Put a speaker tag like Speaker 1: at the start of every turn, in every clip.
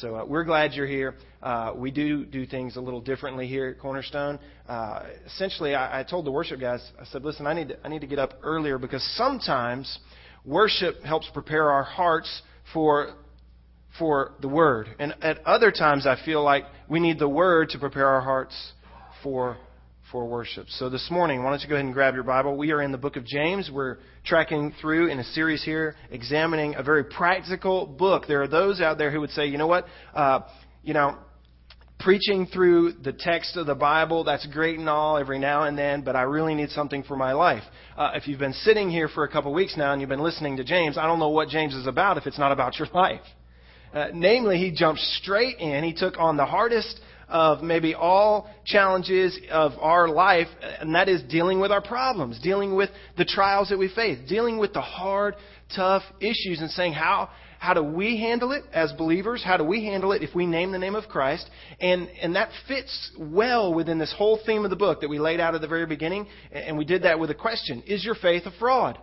Speaker 1: So uh, we're glad you're here. Uh, we do do things a little differently here at Cornerstone. Uh, essentially, I, I told the worship guys, I said, listen, I need to, I need to get up earlier because sometimes worship helps prepare our hearts for for the word, and at other times I feel like we need the word to prepare our hearts for for worship. So this morning, why don't you go ahead and grab your Bible? We are in the book of James. We're tracking through in a series here, examining a very practical book. There are those out there who would say, you know what, uh, you know, preaching through the text of the Bible, that's great and all every now and then, but I really need something for my life. Uh, if you've been sitting here for a couple weeks now and you've been listening to James, I don't know what James is about if it's not about your life. Uh, namely, he jumped straight in. He took on the hardest of maybe all challenges of our life, and that is dealing with our problems, dealing with the trials that we face, dealing with the hard, tough issues, and saying, how, how do we handle it as believers? How do we handle it if we name the name of Christ? And, and that fits well within this whole theme of the book that we laid out at the very beginning, and we did that with a question Is your faith a fraud?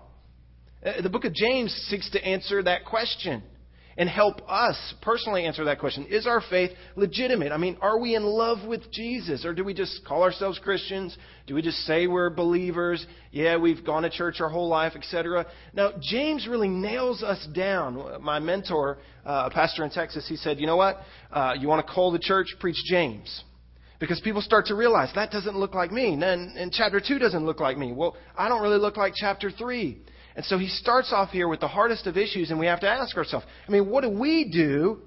Speaker 1: Uh, the book of James seeks to answer that question and help us personally answer that question. Is our faith legitimate? I mean, are we in love with Jesus? Or do we just call ourselves Christians? Do we just say we're believers? Yeah, we've gone to church our whole life, etc. Now, James really nails us down. My mentor, uh, a pastor in Texas, he said, you know what? Uh, you want to call the church? Preach James. Because people start to realize that doesn't look like me. And, and chapter 2 doesn't look like me. Well, I don't really look like chapter 3. And so he starts off here with the hardest of issues, and we have to ask ourselves I mean, what do we do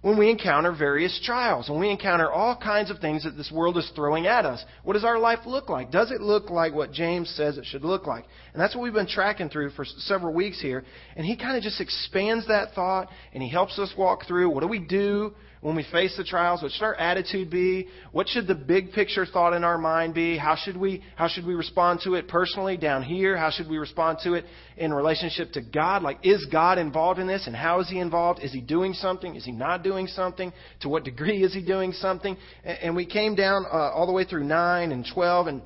Speaker 1: when we encounter various trials, when we encounter all kinds of things that this world is throwing at us? What does our life look like? Does it look like what James says it should look like? And that's what we've been tracking through for several weeks here. And he kind of just expands that thought, and he helps us walk through what do we do when we face the trials? What should our attitude be? What should the big picture thought in our mind be? How should we, how should we respond to it personally down here? How should we respond to it in relationship to God? Like, is God involved in this? And how is He involved? Is He doing something? Is He not doing something? To what degree is He doing something? And we came down uh, all the way through 9 and 12 and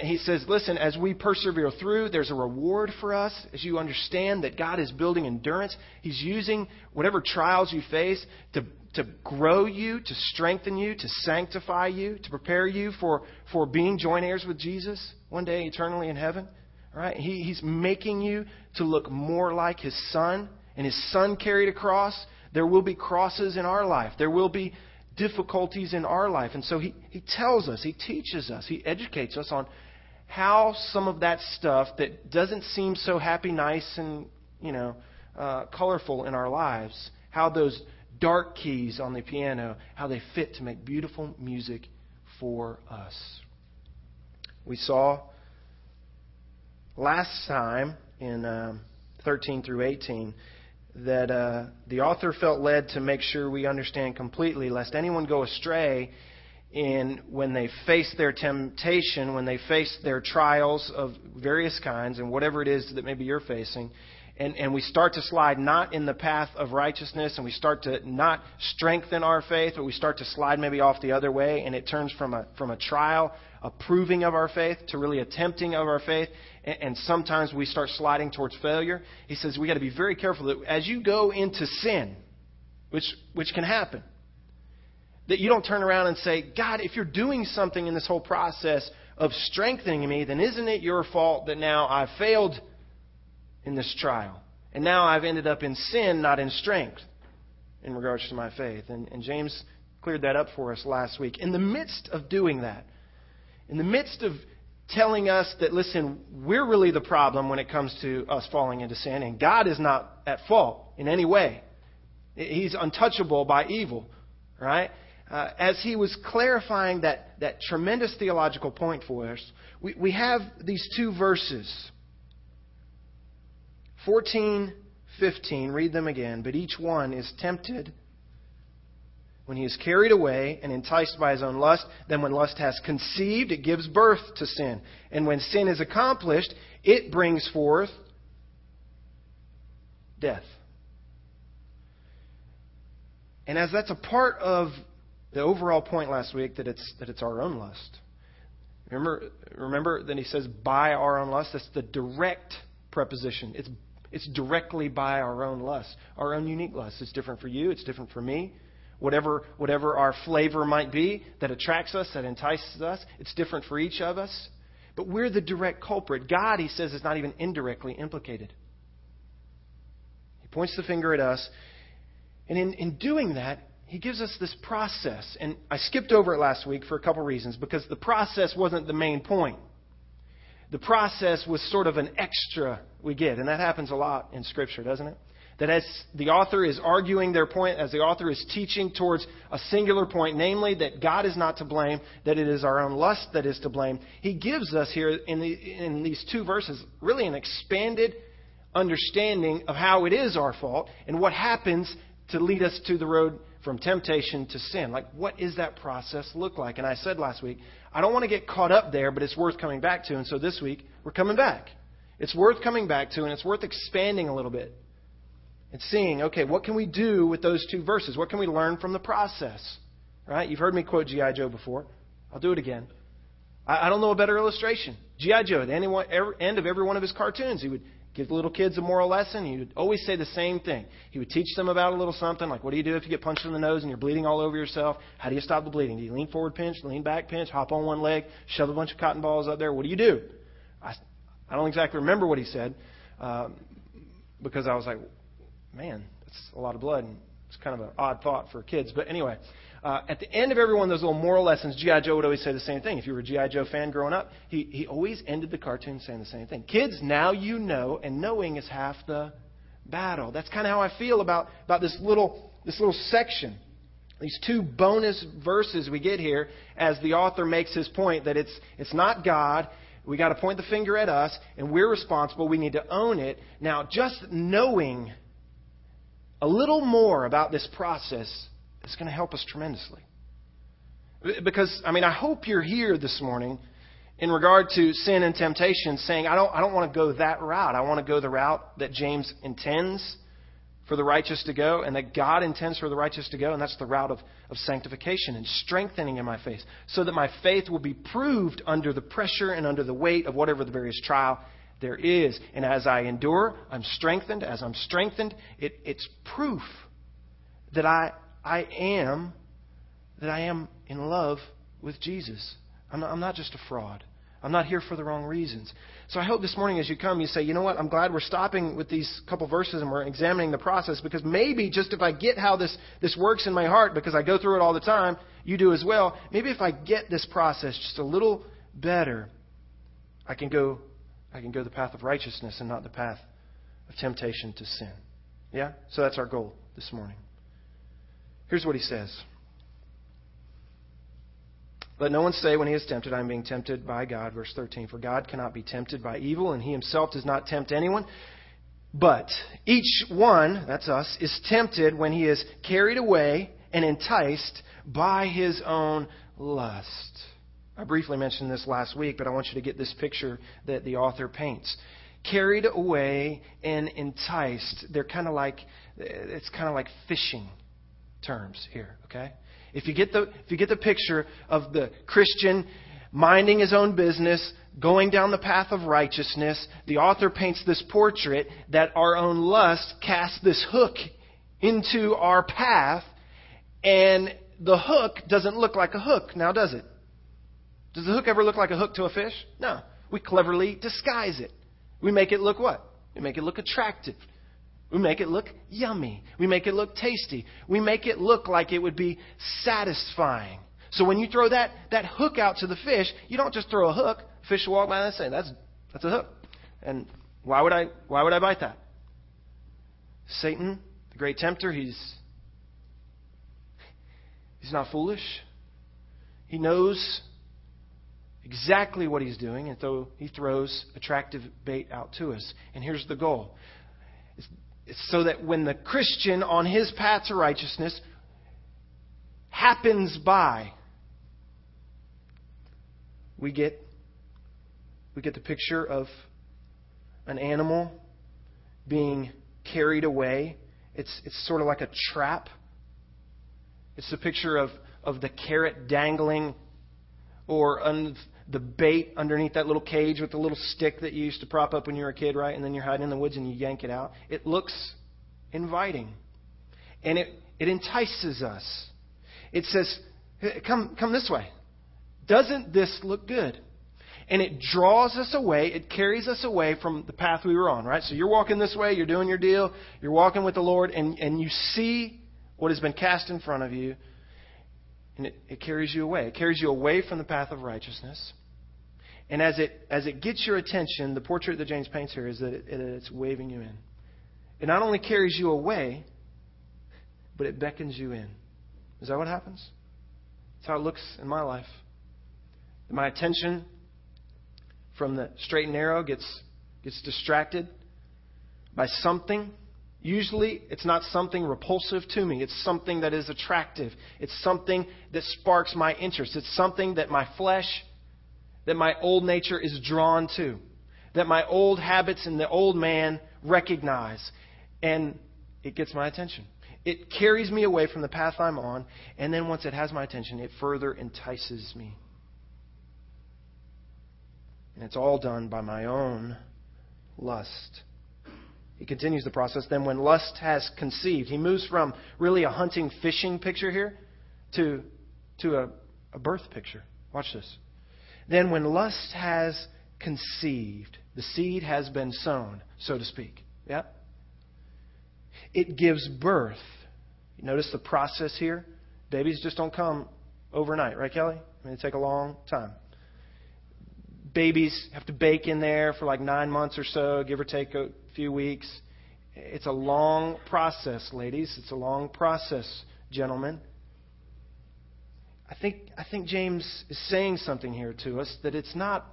Speaker 1: he says, listen, as we persevere through, there's a reward for us as you understand that God is building endurance. He's using whatever trials you face to to grow you, to strengthen you, to sanctify you, to prepare you for, for being joint heirs with Jesus one day eternally in heaven. Right? He, he's making you to look more like his son, and his son carried a cross. There will be crosses in our life. There will be difficulties in our life. And so he, he tells us, he teaches us, he educates us on how some of that stuff that doesn't seem so happy, nice, and, you know, uh, colorful in our lives, how those dark keys on the piano, how they fit to make beautiful music for us. We saw last time in um, 13 through 18 that uh, the author felt led to make sure we understand completely, lest anyone go astray in when they face their temptation, when they face their trials of various kinds, and whatever it is that maybe you're facing, and, and we start to slide not in the path of righteousness and we start to not strengthen our faith, but we start to slide maybe off the other way and it turns from a, from a trial, a proving of our faith to really a tempting of our faith. And, and sometimes we start sliding towards failure. He says we got to be very careful that as you go into sin, which, which can happen, that you don't turn around and say, God, if you're doing something in this whole process of strengthening me, then isn't it your fault that now I've failed in this trial. And now I've ended up in sin, not in strength, in regards to my faith. And, and James cleared that up for us last week. In the midst of doing that, in the midst of telling us that, listen, we're really the problem when it comes to us falling into sin, and God is not at fault in any way. He's untouchable by evil, right? Uh, as he was clarifying that, that tremendous theological point for us, we, we have these two verses 14, 15, read them again. But each one is tempted when he is carried away and enticed by his own lust. Then, when lust has conceived, it gives birth to sin. And when sin is accomplished, it brings forth death. And as that's a part of the overall point last week that it's that it's our own lust. Remember remember that he says by our own lust, that's the direct preposition. It's It's directly by our own lust, our own unique lust. It's different for you, it's different for me. Whatever, whatever our flavor might be that attracts us, that entices us, it's different for each of us. But we're the direct culprit. God, he says, is not even indirectly implicated. He points the finger at us. And in, in doing that, he gives us this process. And I skipped over it last week for a couple reasons because the process wasn't the main point. The process was sort of an extra we get. And that happens a lot in Scripture, doesn't it? That as the author is arguing their point, as the author is teaching towards a singular point, namely that God is not to blame, that it is our own lust that is to blame, he gives us here in, the, in these two verses really an expanded understanding of how it is our fault and what happens to lead us to the road from temptation to sin. Like, what is that process look like? And I said last week, I don't want to get caught up there, but it's worth coming back to. And so this week, we're coming back. It's worth coming back to, and it's worth expanding a little bit and seeing, okay, what can we do with those two verses? What can we learn from the process? Right? You've heard me quote G.I. Joe before. I'll do it again. I, I don't know a better illustration. G.I. Joe, at the end, end of every one of his cartoons, he would give the little kids a moral lesson. He would always say the same thing. He would teach them about a little something, like what do you do if you get punched in the nose and you're bleeding all over yourself? How do you stop the bleeding? Do you lean forward pinch, lean back pinch, hop on one leg, shove a bunch of cotton balls up there? What do you do? I, I don't exactly remember what he said um, because I was like, man, that's a lot of blood. And it's kind of an odd thought for kids. But anyway, uh, at the end of every one of those little moral lessons, G.I. Joe would always say the same thing. If you were a G.I. Joe fan growing up, he, he always ended the cartoon saying the same thing. Kids, now you know, and knowing is half the battle. That's kind of how I feel about, about this little this little section. These two bonus verses we get here as the author makes his point that it's, it's not God. We got to point the finger at us, and we're responsible. We need to own it. Now, just knowing a little more about this process is going to help us tremendously. Because, I mean, I hope you're here this morning in regard to sin and temptation saying, I don't, I don't want to go that route. I want to go the route that James intends for the righteous to go and that God intends for the righteous to go, and that's the route of, of sanctification and strengthening in my faith so that my faith will be proved under the pressure and under the weight of whatever the various trial there is. And as I endure, I'm strengthened. As I'm strengthened, it, it's proof that I, I am that I am in love with Jesus. I'm not, I'm not just a fraud. I'm not here for the wrong reasons. So I hope this morning as you come, you say, you know what, I'm glad we're stopping with these couple verses and we're examining the process because maybe just if I get how this, this works in my heart, because I go through it all the time, you do as well, maybe if I get this process just a little better, I can go I can go the path of righteousness and not the path of temptation to sin. Yeah? So that's our goal this morning. Here's what he says. Let no one say when he is tempted, I am being tempted by God. Verse 13. For God cannot be tempted by evil, and he himself does not tempt anyone. But each one, that's us, is tempted when he is carried away and enticed by his own lust. I briefly mentioned this last week, but I want you to get this picture that the author paints. Carried away and enticed. They're kind of like, it's kind of like fishing terms here, okay? If you get the, if you get the picture of the Christian minding his own business, going down the path of righteousness, the author paints this portrait that our own lust casts this hook into our path, and the hook doesn't look like a hook, now does it? Does the hook ever look like a hook to a fish? No. We cleverly disguise it. We make it look what? We make it look attractive. We make it look yummy. We make it look tasty. We make it look like it would be satisfying. So when you throw that, that hook out to the fish, you don't just throw a hook. Fish will walk by and say, that's, that's a hook. And why would I, why would I bite that? Satan, the great tempter, he's, he's not foolish. He knows exactly what he's doing, and so he throws attractive bait out to us. And here's the goal so that when the Christian on his path to righteousness happens by, we get we get the picture of an animal being carried away. It's, it's sort of like a trap. It's the picture of, of the carrot dangling or the bait underneath that little cage with the little stick that you used to prop up when you were a kid, right? And then you're hiding in the woods and you yank it out. It looks inviting. And it, it entices us. It says, come, come this way. Doesn't this look good? And it draws us away, it carries us away from the path we were on, right? So you're walking this way, you're doing your deal, you're walking with the Lord, and, and you see what has been cast in front of you, and it, it carries you away. It carries you away from the path of righteousness. And as it, as it gets your attention, the portrait that James paints here is that it, it, it's waving you in. It not only carries you away, but it beckons you in. Is that what happens? That's how it looks in my life. My attention from the straight and narrow gets, gets distracted by something. Usually, it's not something repulsive to me. It's something that is attractive. It's something that sparks my interest. It's something that my flesh, that my old nature is drawn to, that my old habits and the old man recognize. And it gets my attention. It carries me away from the path I'm on, and then once it has my attention, it further entices me. And it's all done by my own lust. He continues the process. Then, when lust has conceived, he moves from really a hunting, fishing picture here to, to a, a birth picture. Watch this. Then, when lust has conceived, the seed has been sown, so to speak. Yeah? It gives birth. You notice the process here? Babies just don't come overnight, right, Kelly? I mean, they take a long time babies have to bake in there for like nine months or so, give or take a few weeks. It's a long process, ladies. It's a long process, gentlemen. I think, I think James is saying something here to us that it's not,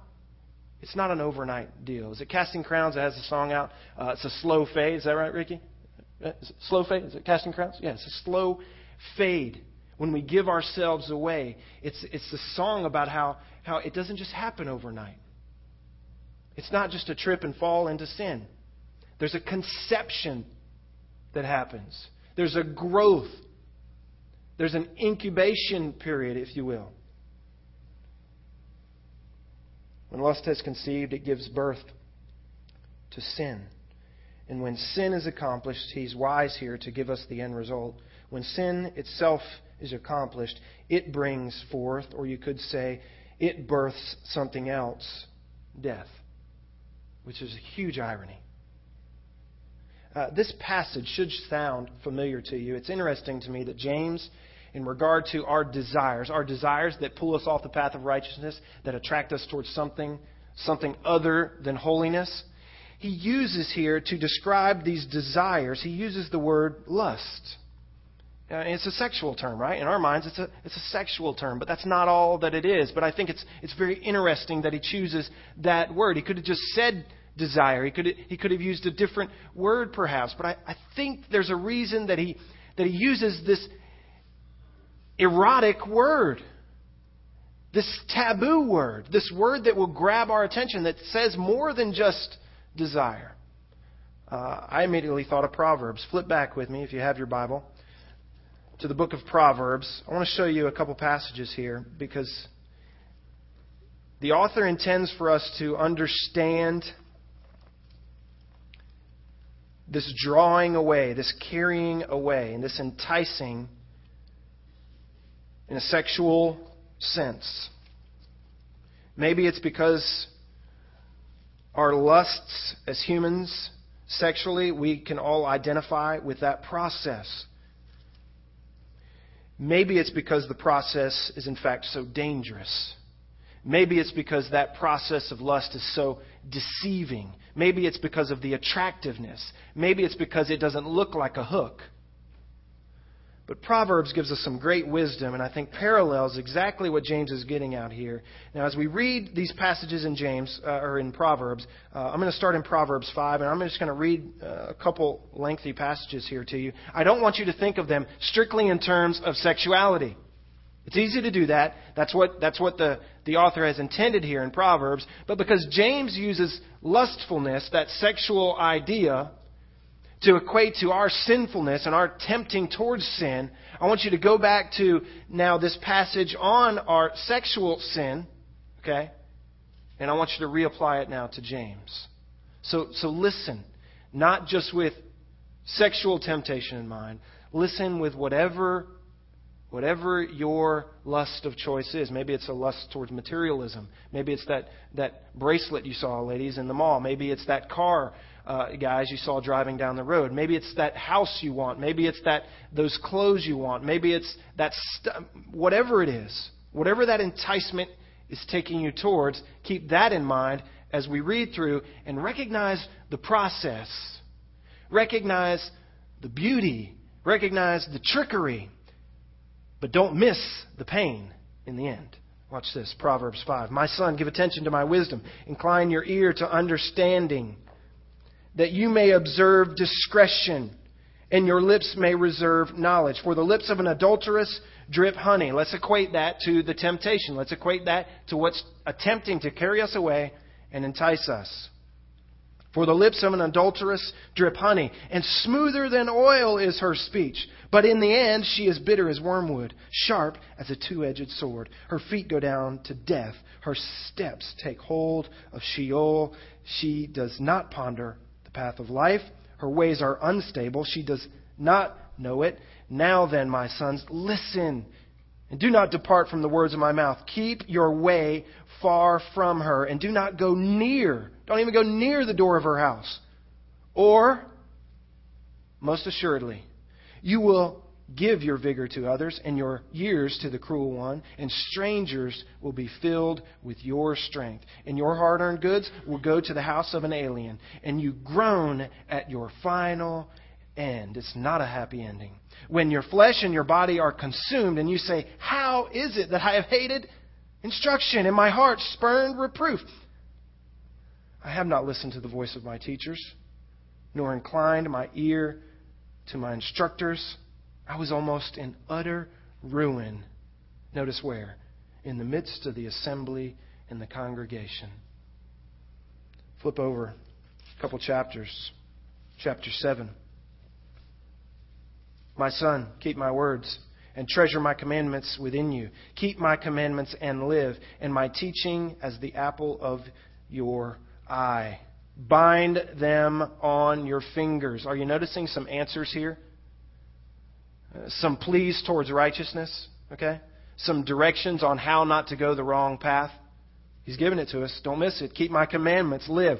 Speaker 1: it's not an overnight deal. Is it Casting Crowns that has a song out? Uh, it's a slow fade. Is that right, Ricky? Uh, slow fade? Is it Casting Crowns? Yeah, it's a slow fade when we give ourselves away. It's, it's a song about how, how it doesn't just happen overnight. It's not just a trip and fall into sin. There's a conception that happens, there's a growth, there's an incubation period, if you will. When lust has conceived, it gives birth to sin. And when sin is accomplished, he's wise here to give us the end result. When sin itself is accomplished, it brings forth, or you could say, it births something else death, which is a huge irony. Uh, this passage should sound familiar to you. It's interesting to me that James, in regard to our desires, our desires that pull us off the path of righteousness, that attract us towards something, something other than holiness, he uses here to describe these desires, he uses the word lust. Uh, it's a sexual term, right? In our minds, it's a, it's a sexual term, but that's not all that it is. But I think it's, it's very interesting that he chooses that word. He could have just said desire. He could, he could have used a different word, perhaps. But I, I think there's a reason that he, that he uses this erotic word, this taboo word, this word that will grab our attention, that says more than just desire. Uh, I immediately thought of Proverbs. Flip back with me if you have your Bible to the book of Proverbs. I want to show you a couple passages here because the author intends for us to understand this drawing away, this carrying away, and this enticing in a sexual sense. Maybe it's because our lusts as humans sexually, we can all identify with that process. Maybe it's because the process is, in fact, so dangerous. Maybe it's because that process of lust is so deceiving. Maybe it's because of the attractiveness. Maybe it's because it doesn't look like a hook. But Proverbs gives us some great wisdom, and I think parallels exactly what James is getting out here. Now, as we read these passages in James uh, or in Proverbs, uh, I'm going to start in Proverbs 5, and I'm just going to read uh, a couple lengthy passages here to you. I don't want you to think of them strictly in terms of sexuality. It's easy to do that. That's what, that's what the, the author has intended here in Proverbs. But because James uses lustfulness, that sexual idea, to equate to our sinfulness and our tempting towards sin, I want you to go back to now this passage on our sexual sin, okay? And I want you to reapply it now to James. So, so listen, not just with sexual temptation in mind. Listen with whatever whatever your lust of choice is. Maybe it's a lust towards materialism. Maybe it's that, that bracelet you saw, ladies, in the mall. Maybe it's that car, uh, guys, you saw driving down the road. Maybe it's that house you want. Maybe it's that those clothes you want. Maybe it's that st- whatever it is, whatever that enticement is taking you towards. Keep that in mind as we read through and recognize the process. Recognize the beauty. Recognize the trickery but don't miss the pain in the end. Watch this Proverbs 5. My son, give attention to my wisdom. Incline your ear to understanding, that you may observe discretion, and your lips may reserve knowledge. For the lips of an adulteress drip honey. Let's equate that to the temptation. Let's equate that to what's attempting to carry us away and entice us. For the lips of an adulteress drip honey, and smoother than oil is her speech. But in the end, she is bitter as wormwood, sharp as a two edged sword. Her feet go down to death. Her steps take hold of Sheol. She does not ponder the path of life. Her ways are unstable. She does not know it. Now then, my sons, listen and do not depart from the words of my mouth. Keep your way far from her, and do not go near. Don't even go near the door of her house. Or, most assuredly, you will give your vigor to others and your years to the cruel one, and strangers will be filled with your strength. And your hard earned goods will go to the house of an alien, and you groan at your final end. It's not a happy ending. When your flesh and your body are consumed, and you say, How is it that I have hated instruction, and my heart spurned reproof? I have not listened to the voice of my teachers, nor inclined my ear to my instructors. I was almost in utter ruin. Notice where? In the midst of the assembly and the congregation. Flip over a couple chapters. Chapter 7. My son, keep my words and treasure my commandments within you. Keep my commandments and live, and my teaching as the apple of your eye. Bind them on your fingers. Are you noticing some answers here? Uh, some pleas towards righteousness, okay? Some directions on how not to go the wrong path. He's given it to us. Don't miss it. Keep my commandments, live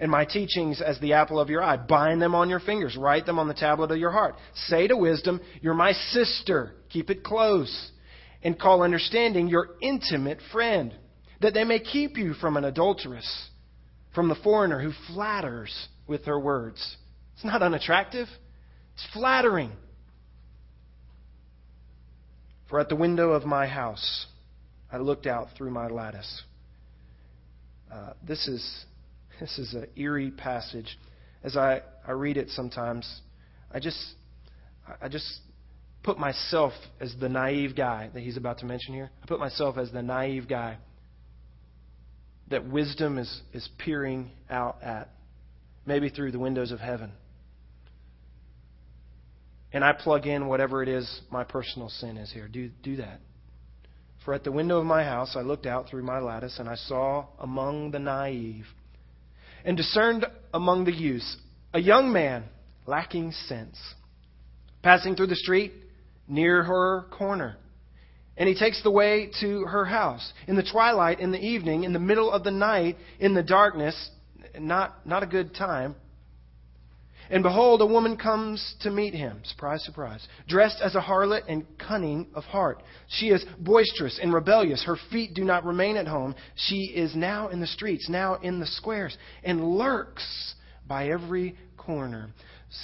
Speaker 1: and my teachings as the apple of your eye. Bind them on your fingers, write them on the tablet of your heart. Say to wisdom, You're my sister. Keep it close. And call understanding your intimate friend, that they may keep you from an adulteress, from the foreigner who flatters with her words. It's not unattractive, it's flattering. For at the window of my house I looked out through my lattice. Uh, this is this is an eerie passage. As I, I read it sometimes, I just I just put myself as the naive guy that he's about to mention here. I put myself as the naive guy that wisdom is, is peering out at, maybe through the windows of heaven. And I plug in whatever it is my personal sin is here. Do, do that. For at the window of my house I looked out through my lattice, and I saw among the naive and discerned among the youths a young man lacking sense, passing through the street near her corner. And he takes the way to her house. In the twilight, in the evening, in the middle of the night, in the darkness, not, not a good time, and behold, a woman comes to meet him. Surprise, surprise. Dressed as a harlot and cunning of heart. She is boisterous and rebellious. Her feet do not remain at home. She is now in the streets, now in the squares, and lurks by every corner.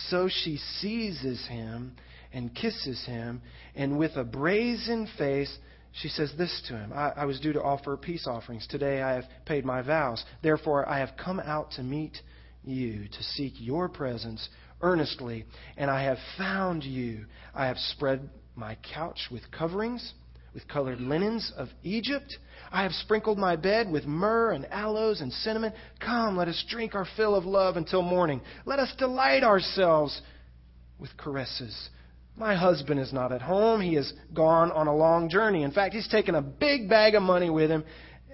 Speaker 1: So she seizes him and kisses him, and with a brazen face, she says this to him I, I, was due to offer peace offerings. Today I have paid my vows. Therefore I have come out to meet you to seek your presence earnestly, and I have found you. I have spread my couch with coverings, with colored linens of Egypt. I have sprinkled my bed with myrrh and aloes and cinnamon. Come, let us drink our fill of love until morning. Let us delight ourselves with caresses. My husband is not at home. He has gone on a long journey. In fact, he's taken a big bag of money with him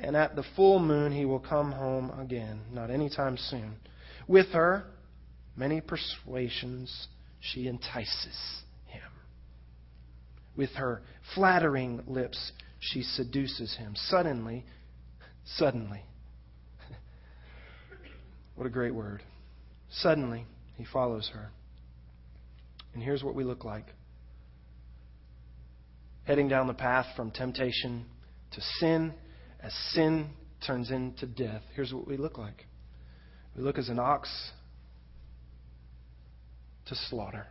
Speaker 1: and at the full moon he will come home again, not any time soon. With her, many persuasions, she entices him. With her flattering lips, she seduces him. Suddenly, suddenly, what a great word. Suddenly, he follows her. And here's what we look like heading down the path from temptation to sin as sin turns into death. Here's what we look like we look as an ox to slaughter,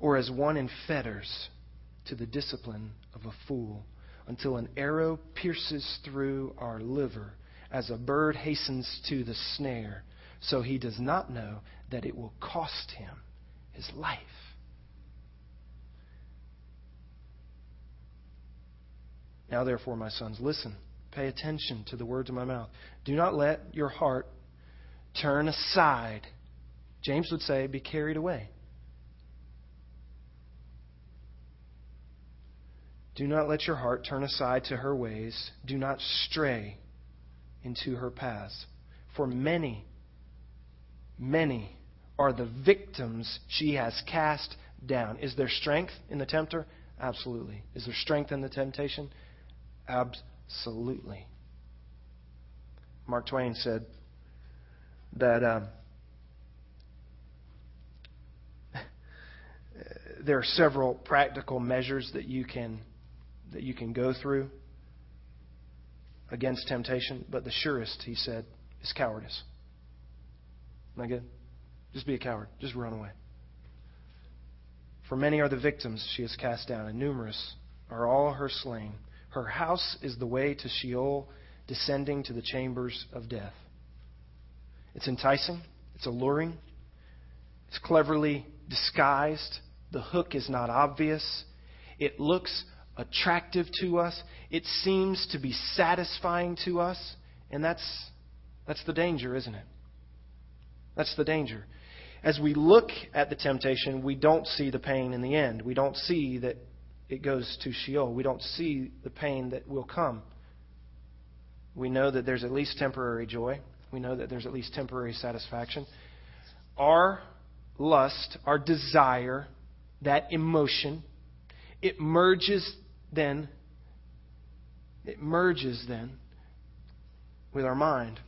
Speaker 1: or as one in fetters to the discipline of a fool, until an arrow pierces through our liver, as a bird hastens to the snare, so he does not know that it will cost him his life. Now, therefore, my sons, listen. Pay attention to the words of my mouth. Do not let your heart turn aside. James would say, be carried away. Do not let your heart turn aside to her ways. Do not stray into her paths. For many, many are the victims she has cast down. Is there strength in the tempter? Absolutely. Is there strength in the temptation? Absolutely. Mark Twain said that um, there are several practical measures that you can that you can go through against temptation, but the surest, he said, is cowardice. Isn't that good? Just be a coward. Just run away. For many are the victims she has cast down, and numerous are all her slain. Her house is the way to Sheol, descending to the chambers of death. It's enticing, it's alluring, it's cleverly disguised. The hook is not obvious. It looks attractive to us. It seems to be satisfying to us. And that's, that's the danger, isn't it? That's the danger. As we look at the temptation, we don't see the pain in the end. We don't see that it goes to Sheol. We don't see the pain that will come. We know that there's at least temporary joy. We know that there's at least temporary satisfaction. Our lust, our desire, that emotion, it merges then, it merges then with our mind.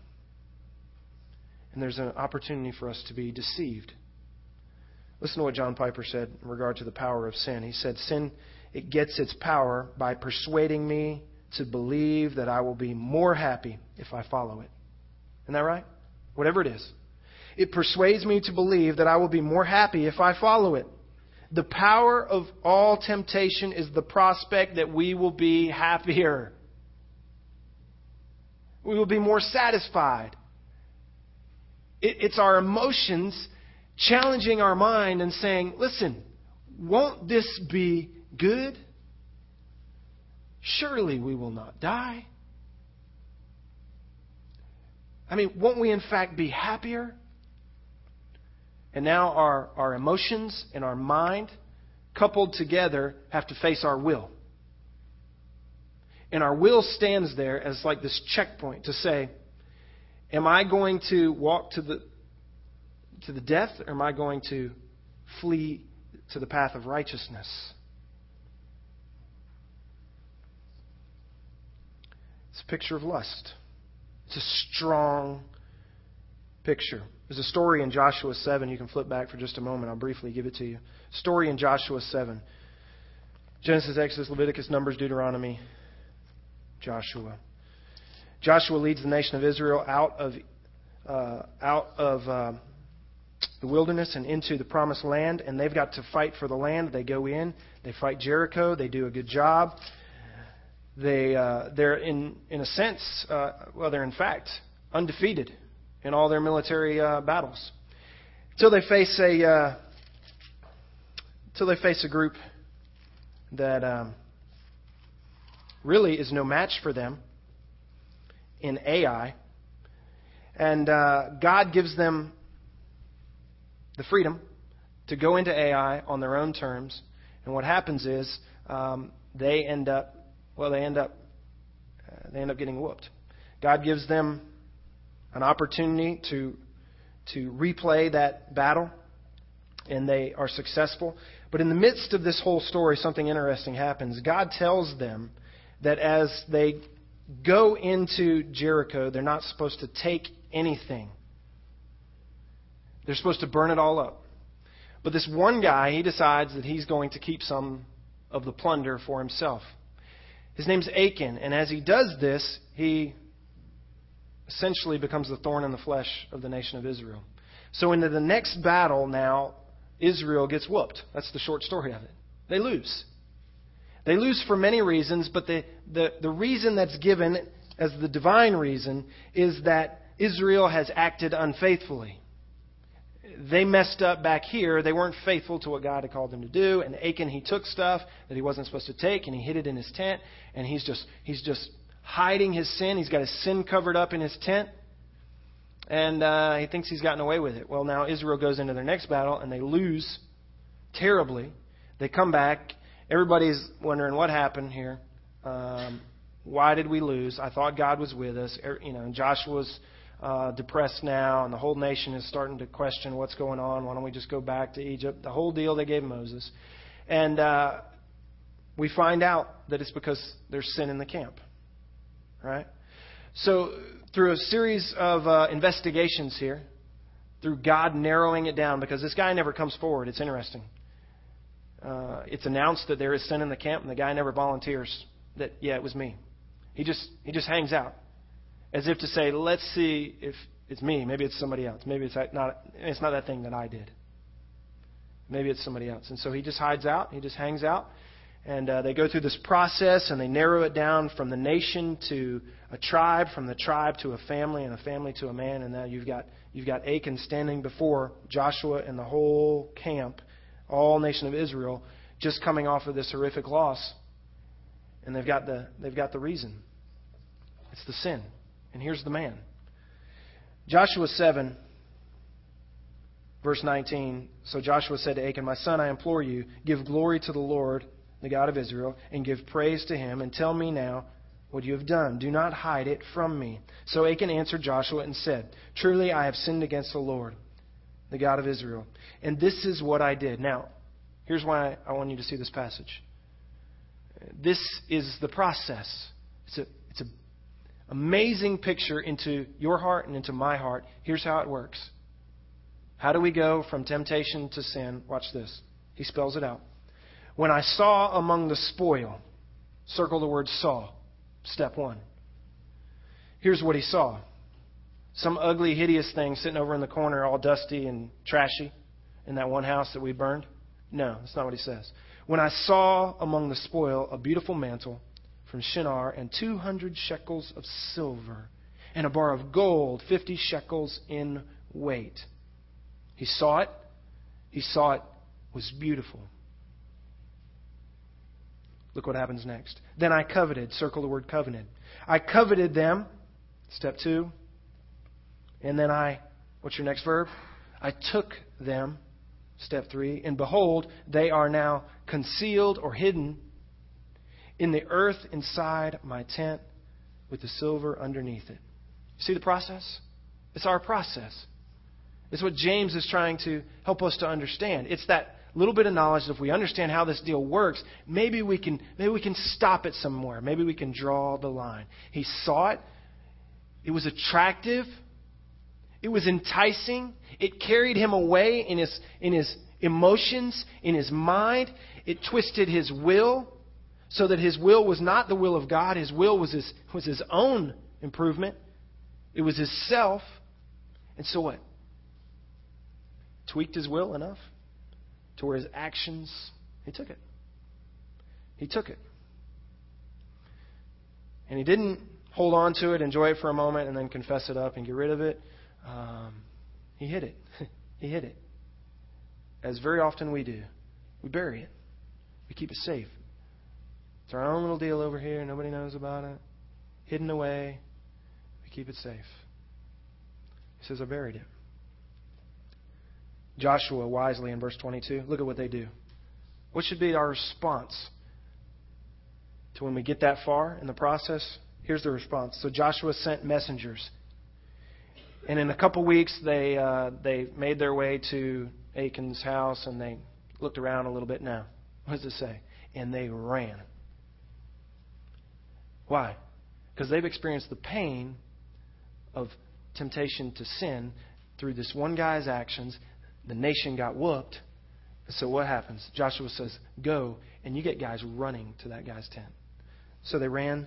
Speaker 1: And there's an opportunity for us to be deceived. Listen to what John Piper said in regard to the power of sin. He said, Sin it gets its power by persuading me to believe that I will be more happy if I follow it. Isn't that right? Whatever it is. It persuades me to believe that I will be more happy if I follow it. The power of all temptation is the prospect that we will be happier. We will be more satisfied. It's our emotions challenging our mind and saying, listen, won't this be good? Surely we will not die. I mean, won't we in fact be happier? And now our, our emotions and our mind, coupled together, have to face our will. And our will stands there as like this checkpoint to say, Am I going to walk to the, to the death, or am I going to flee to the path of righteousness? It's a picture of lust. It's a strong picture. There's a story in Joshua 7. You can flip back for just a moment. I'll briefly give it to you. Story in Joshua 7. Genesis, Exodus, Leviticus, Numbers, Deuteronomy, Joshua. Joshua leads the nation of Israel out of, uh, out of uh, the wilderness and into the promised land, and they've got to fight for the land. They go in, they fight Jericho, they do a good job. They uh, they're in in a sense uh, well they're in fact undefeated in all their military uh, battles. Until they face a uh, until they face a group that um, really is no match for them in Ai, and uh, God gives them the freedom to go into Ai on their own terms, and what happens is um, they end up well, they end up uh, they end up getting whooped. God gives them an opportunity to, to replay that battle, and they are successful. But in the midst of this whole story, something interesting happens. God tells them that as they go into Jericho, they're not supposed to take anything. They're supposed to burn it all up. But this one guy, he decides that he's going to keep some of the plunder for himself. His name's Achan, and as he does this, he essentially becomes the thorn in the flesh of the nation of Israel. So into the next battle now, Israel gets whooped. That's the short story of it. They lose. They lose for many reasons, but the, the, the reason that's given as the divine reason is that Israel has acted unfaithfully. They messed up back here. They weren't faithful to what God had called them to do. And Achan, he took stuff that he wasn't supposed to take and he hid it in his tent. And he's just, he's just hiding his sin. He's got his sin covered up in his tent. And uh, he thinks he's gotten away with it. Well, now Israel goes into their next battle and they lose terribly. They come back. Everybody's wondering what happened here. Um, why did we lose? I thought God was with us. Er, you know, Joshua's uh, depressed now, and the whole nation is starting to question what's going on. Why don't we just go back to Egypt? The whole deal they gave Moses. And uh, we find out that it's because there's sin in the camp. Right? So, through a series of uh, investigations here, through God narrowing it down, because this guy never comes forward. It's interesting. Uh, it's announced that there is sin in the camp, and the guy never volunteers that, yeah, it was me. He just, he just hangs out as if to say, let's see if it's me. Maybe it's somebody else. Maybe it's not, it's not that thing that I did. Maybe it's somebody else. And so he just hides out. He just hangs out. And uh, they go through this process and they narrow it down from the nation to a tribe, from the tribe to a family, and a family to a man. And now you've got, you've got Achan standing before Joshua and the whole camp, all nation of Israel, just coming off of this horrific loss. And they've got the, they've got the reason it's the sin. And here's the man. Joshua 7, verse 19. So Joshua said to Achan, My son, I implore you, give glory to the Lord, the God of Israel, and give praise to him, and tell me now what you have done. Do not hide it from me. So Achan answered Joshua and said, Truly I have sinned against the Lord, the God of Israel, and this is what I did. Now, here's why I want you to see this passage. This is the process. It's a, it's a amazing picture into your heart and into my heart. Here's how it works. How do we go from temptation to sin? Watch this. He spells it out. When I saw among the spoil, circle the word saw, step one. Here's what he saw some ugly, hideous thing sitting over in the corner, all dusty and trashy, in that one house that we burned. No, that's not what he says. When I saw among the spoil a beautiful mantle from Shinar and 200 shekels of silver and a bar of gold, 50 shekels in weight. He saw it. He saw it was beautiful. Look what happens next. Then I coveted, circle the word covenant. I coveted them, step two. And then I, what's your next verb? I took them, step three. And behold, they are now concealed or hidden in the earth inside my tent with the silver underneath it. See the process? It's our process. It's what James is trying to help us to understand. It's that little bit of knowledge that if we understand how this deal works, maybe we can maybe we can stop it somewhere. Maybe we can draw the line. He saw it. It was attractive. It was enticing. It carried him away in his in his emotions, in his mind. It twisted his will so that his will was not the will of God. His will was his, was his own improvement, it was his self. And so what? Tweaked his will enough to where his actions, he took it. He took it. And he didn't hold on to it, enjoy it for a moment, and then confess it up and get rid of it. Um, he hid it. he hid it. As very often we do. We bury it. We keep it safe. It's our own little deal over here. Nobody knows about it. Hidden away. We keep it safe. He says, I buried it. Joshua wisely in verse 22. Look at what they do. What should be our response to when we get that far in the process? Here's the response. So Joshua sent messengers. And in a couple weeks, they, uh, they made their way to Achan's house and they looked around a little bit now. What does it say? And they ran. Why? Because they've experienced the pain of temptation to sin through this one guy's actions. The nation got whooped. So what happens? Joshua says, Go, and you get guys running to that guy's tent. So they ran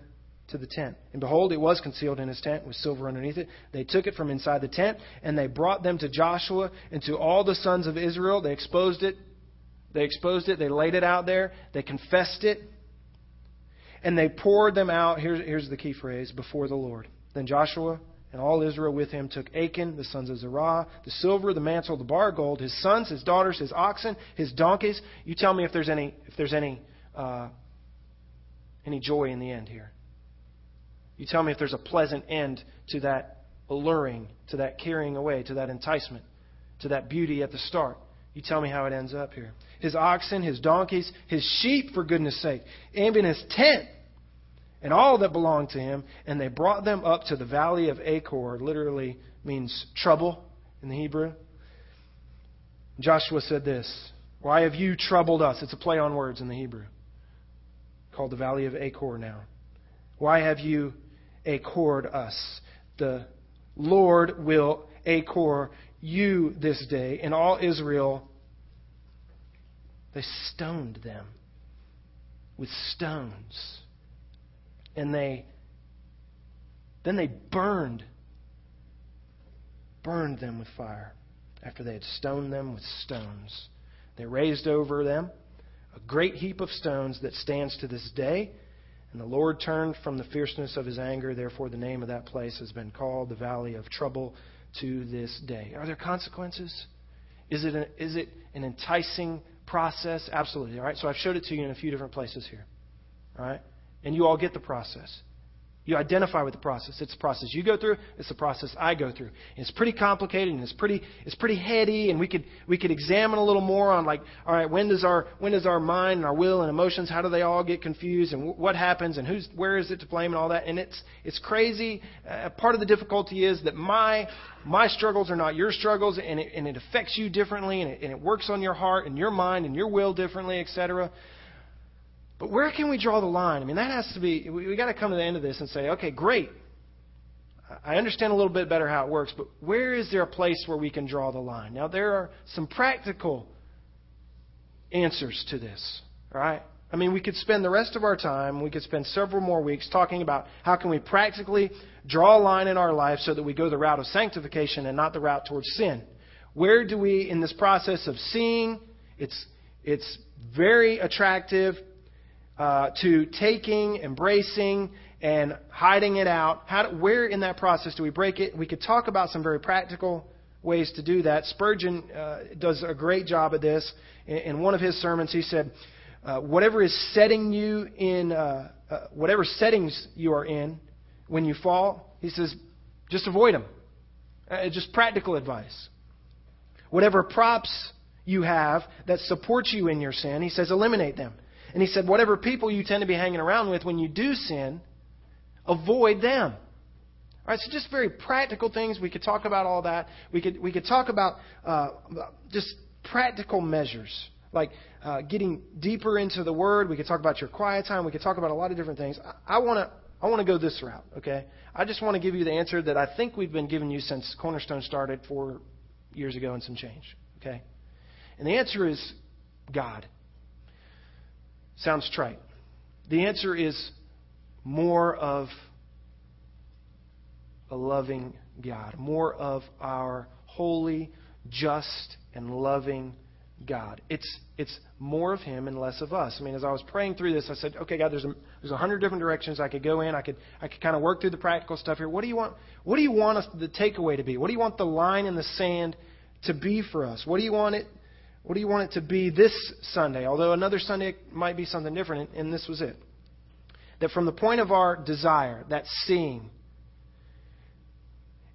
Speaker 1: to the tent. And behold, it was concealed in his tent with silver underneath it. They took it from inside the tent, and they brought them to Joshua and to all the sons of Israel. They exposed it. They exposed it. They laid it out there. They confessed it. And they poured them out. Here's, here's the key phrase before the Lord. Then Joshua and all Israel with him took Achan, the sons of Zerah, the silver, the mantle, the bar gold, his sons, his daughters, his oxen, his donkeys. You tell me if there's any, if there's any, uh, any joy in the end here. You tell me if there's a pleasant end to that alluring, to that carrying away, to that enticement, to that beauty at the start. You tell me how it ends up here. His oxen, his donkeys, his sheep, for goodness sake, and in his tent and all that belonged to him, and they brought them up to the valley of Achor, literally means trouble in the Hebrew. Joshua said this Why have you troubled us? It's a play on words in the Hebrew, called the valley of Achor now. Why have you accord us? The Lord will accord you this day. And all Israel, they stoned them with stones and they then they burned burned them with fire after they had stoned them with stones. They raised over them a great heap of stones that stands to this day. And the Lord turned from the fierceness of his anger. Therefore, the name of that place has been called the Valley of Trouble to this day. Are there consequences? Is it, a, is it an enticing process? Absolutely. All right. So I've showed it to you in a few different places here. All right. And you all get the process. You identify with the process. It's the process you go through. It's the process I go through. And it's pretty complicated and it's pretty it's pretty heady. And we could we could examine a little more on like, all right, when does our when does our mind and our will and emotions how do they all get confused and what happens and who's where is it to blame and all that. And it's it's crazy. Uh, part of the difficulty is that my my struggles are not your struggles and it, and it affects you differently and it, and it works on your heart and your mind and your will differently, etc. But where can we draw the line? I mean, that has to be, we, we got to come to the end of this and say, okay, great. I understand a little bit better how it works, but where is there a place where we can draw the line? Now, there are some practical answers to this, right? I mean, we could spend the rest of our time, we could spend several more weeks talking about how can we practically draw a line in our life so that we go the route of sanctification and not the route towards sin. Where do we, in this process of seeing, it's, it's very attractive, uh, to taking, embracing, and hiding it out. How, where in that process do we break it? We could talk about some very practical ways to do that. Spurgeon uh, does a great job of this. In, in one of his sermons, he said, uh, "Whatever is setting you in, uh, uh, whatever settings you are in when you fall, he says, just avoid them. Uh, just practical advice. Whatever props you have that support you in your sin, he says, eliminate them." And he said, whatever people you tend to be hanging around with when you do sin, avoid them. All right, so just very practical things. We could talk about all that. We could we could talk about uh, just practical measures, like uh, getting deeper into the Word. We could talk about your quiet time. We could talk about a lot of different things. I want to I want to go this route. Okay, I just want to give you the answer that I think we've been giving you since Cornerstone started four years ago and some change. Okay, and the answer is God. Sounds trite. The answer is more of a loving God, more of our holy, just, and loving God. It's, it's more of Him and less of us. I mean, as I was praying through this, I said, okay, God, there's a, there's a hundred different directions I could go in. I could, I could kind of work through the practical stuff here. What do you want, what do you want us, the takeaway to be? What do you want the line in the sand to be for us? What do you want it what do you want it to be this Sunday? Although another Sunday might be something different, and this was it. That from the point of our desire, that seeing,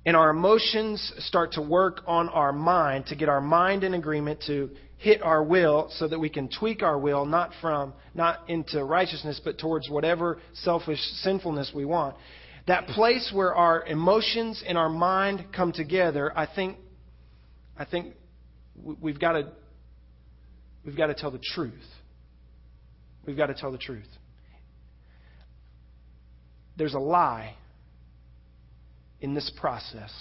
Speaker 1: and our emotions start to work on our mind to get our mind in agreement to hit our will so that we can tweak our will not from not into righteousness but towards whatever selfish sinfulness we want that place where our emotions and our mind come together i think i think we've got to we've got to tell the truth we've got to tell the truth there's a lie in this process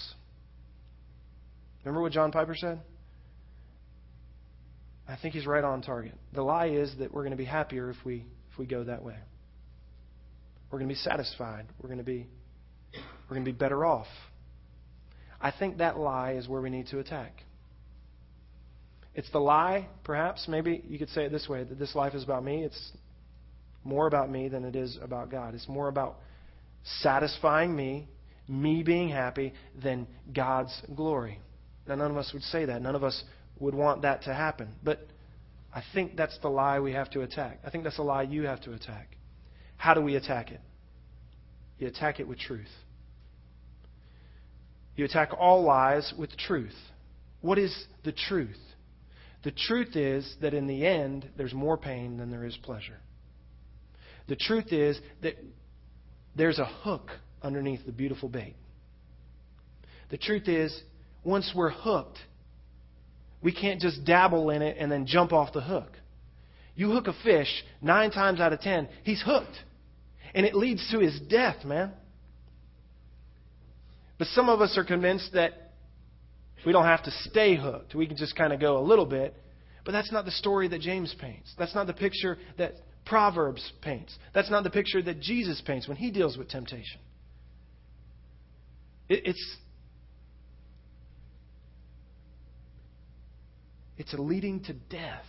Speaker 1: remember what john piper said I think he's right on target. The lie is that we're going to be happier if we if we go that way. We're going to be satisfied. We're going to be we're going to be better off. I think that lie is where we need to attack. It's the lie, perhaps, maybe you could say it this way that this life is about me. It's more about me than it is about God. It's more about satisfying me, me being happy, than God's glory. Now, none of us would say that. None of us would want that to happen. But I think that's the lie we have to attack. I think that's the lie you have to attack. How do we attack it? You attack it with truth. You attack all lies with truth. What is the truth? The truth is that in the end, there's more pain than there is pleasure. The truth is that there's a hook underneath the beautiful bait. The truth is, once we're hooked, we can't just dabble in it and then jump off the hook. You hook a fish, nine times out of ten, he's hooked. And it leads to his death, man. But some of us are convinced that we don't have to stay hooked. We can just kind of go a little bit. But that's not the story that James paints. That's not the picture that Proverbs paints. That's not the picture that Jesus paints when he deals with temptation. It's, It's a leading to death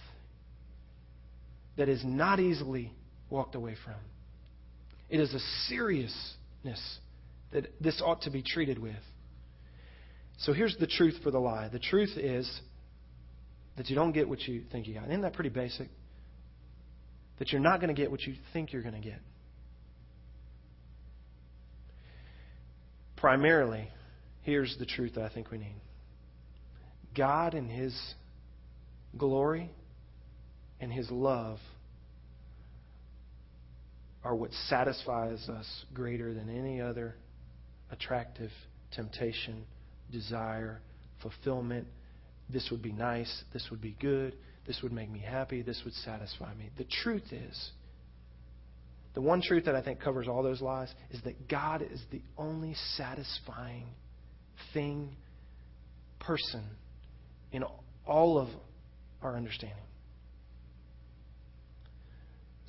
Speaker 1: that is not easily walked away from. It is a seriousness that this ought to be treated with. So here's the truth for the lie the truth is that you don't get what you think you got. Isn't that pretty basic? That you're not going to get what you think you're going to get. Primarily, here's the truth that I think we need God and His glory and His love are what satisfies us greater than any other attractive temptation, desire, fulfillment. This would be nice. This would be good. This would make me happy. This would satisfy me. The truth is, the one truth that I think covers all those lies is that God is the only satisfying thing, person in all of our understanding.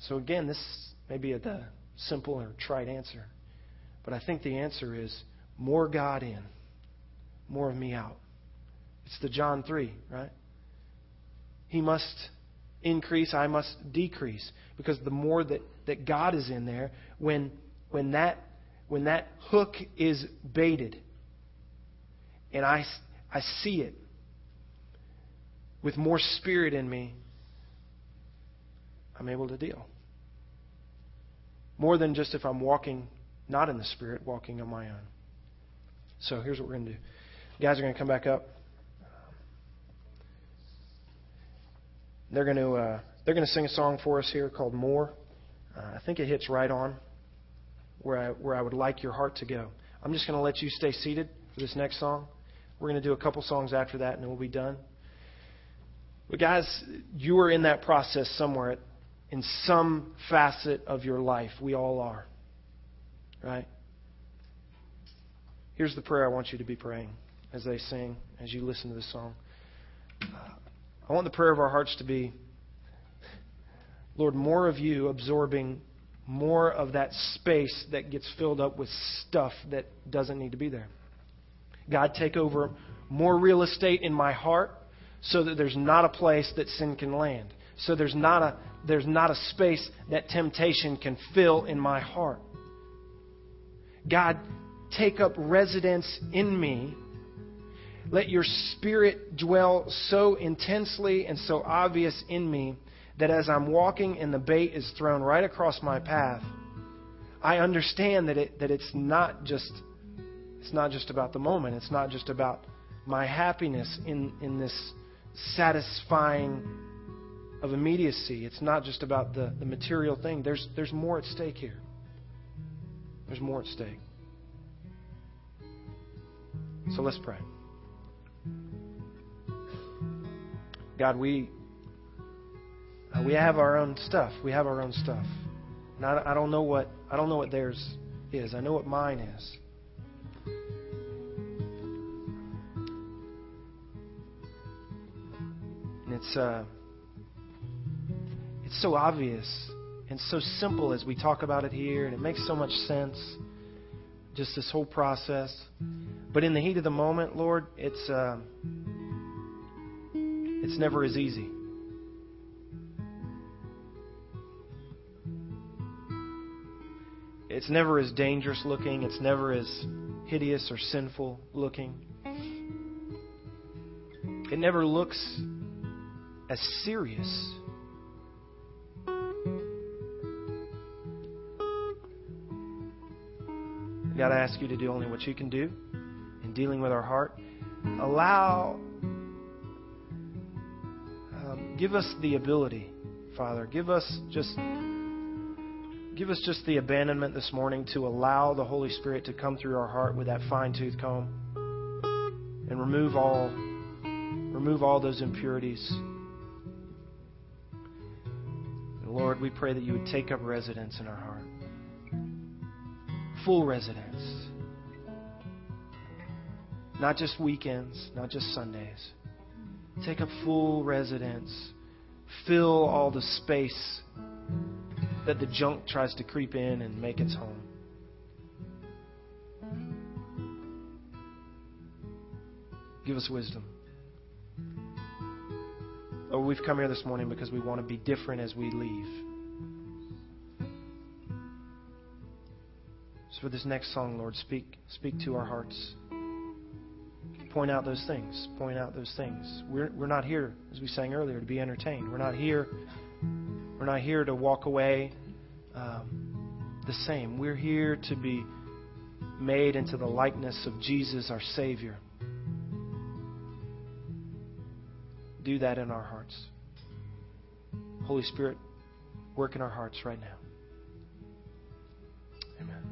Speaker 1: So, again, this may be a simple or trite answer, but I think the answer is more God in, more of me out. It's the John 3, right? He must increase, I must decrease. Because the more that, that God is in there, when, when, that, when that hook is baited, and I, I see it, with more spirit in me, I'm able to deal. More than just if I'm walking not in the spirit, walking on my own. So here's what we're going to do. Guys are going to come back up. They're going to uh, they're going to sing a song for us here called "More." Uh, I think it hits right on where I where I would like your heart to go. I'm just going to let you stay seated for this next song. We're going to do a couple songs after that, and then we'll be done. But, guys, you are in that process somewhere in some facet of your life. We all are. Right? Here's the prayer I want you to be praying as they sing, as you listen to this song. I want the prayer of our hearts to be Lord, more of you absorbing more of that space that gets filled up with stuff that doesn't need to be there. God, take over more real estate in my heart so that there's not a place that sin can land. So there's not a, there's not a space that temptation can fill in my heart. God, take up residence in me. Let your spirit dwell so intensely and so obvious in me that as I'm walking and the bait is thrown right across my path, I understand that it that it's not just it's not just about the moment. It's not just about my happiness in, in this satisfying of immediacy. It's not just about the, the material thing. There's, there's more at stake here. There's more at stake. So let's pray. God, we uh, we have our own stuff. We have our own stuff. And I, I don't know what I don't know what theirs is. I know what mine is. And it's uh, it's so obvious and so simple as we talk about it here, and it makes so much sense. Just this whole process, but in the heat of the moment, Lord, it's uh, it's never as easy. It's never as dangerous looking. It's never as hideous or sinful looking. It never looks as serious. God, I ask you to do only what you can do in dealing with our heart. Allow, give us the ability, Father. Give us just, give us just the abandonment this morning to allow the Holy Spirit to come through our heart with that fine tooth comb and remove all, remove all those impurities. Lord, we pray that you would take up residence in our heart full residence. Not just weekends, not just Sundays. Take up full residence. Fill all the space that the junk tries to creep in and make its home. Give us wisdom. Oh, we've come here this morning because we want to be different as we leave. So for this next song, Lord, speak speak to our hearts. Point out those things. Point out those things. We're we're not here, as we sang earlier, to be entertained. We're not here. We're not here to walk away um, the same. We're here to be made into the likeness of Jesus, our Savior. Do that in our hearts. Holy Spirit, work in our hearts right now. Amen.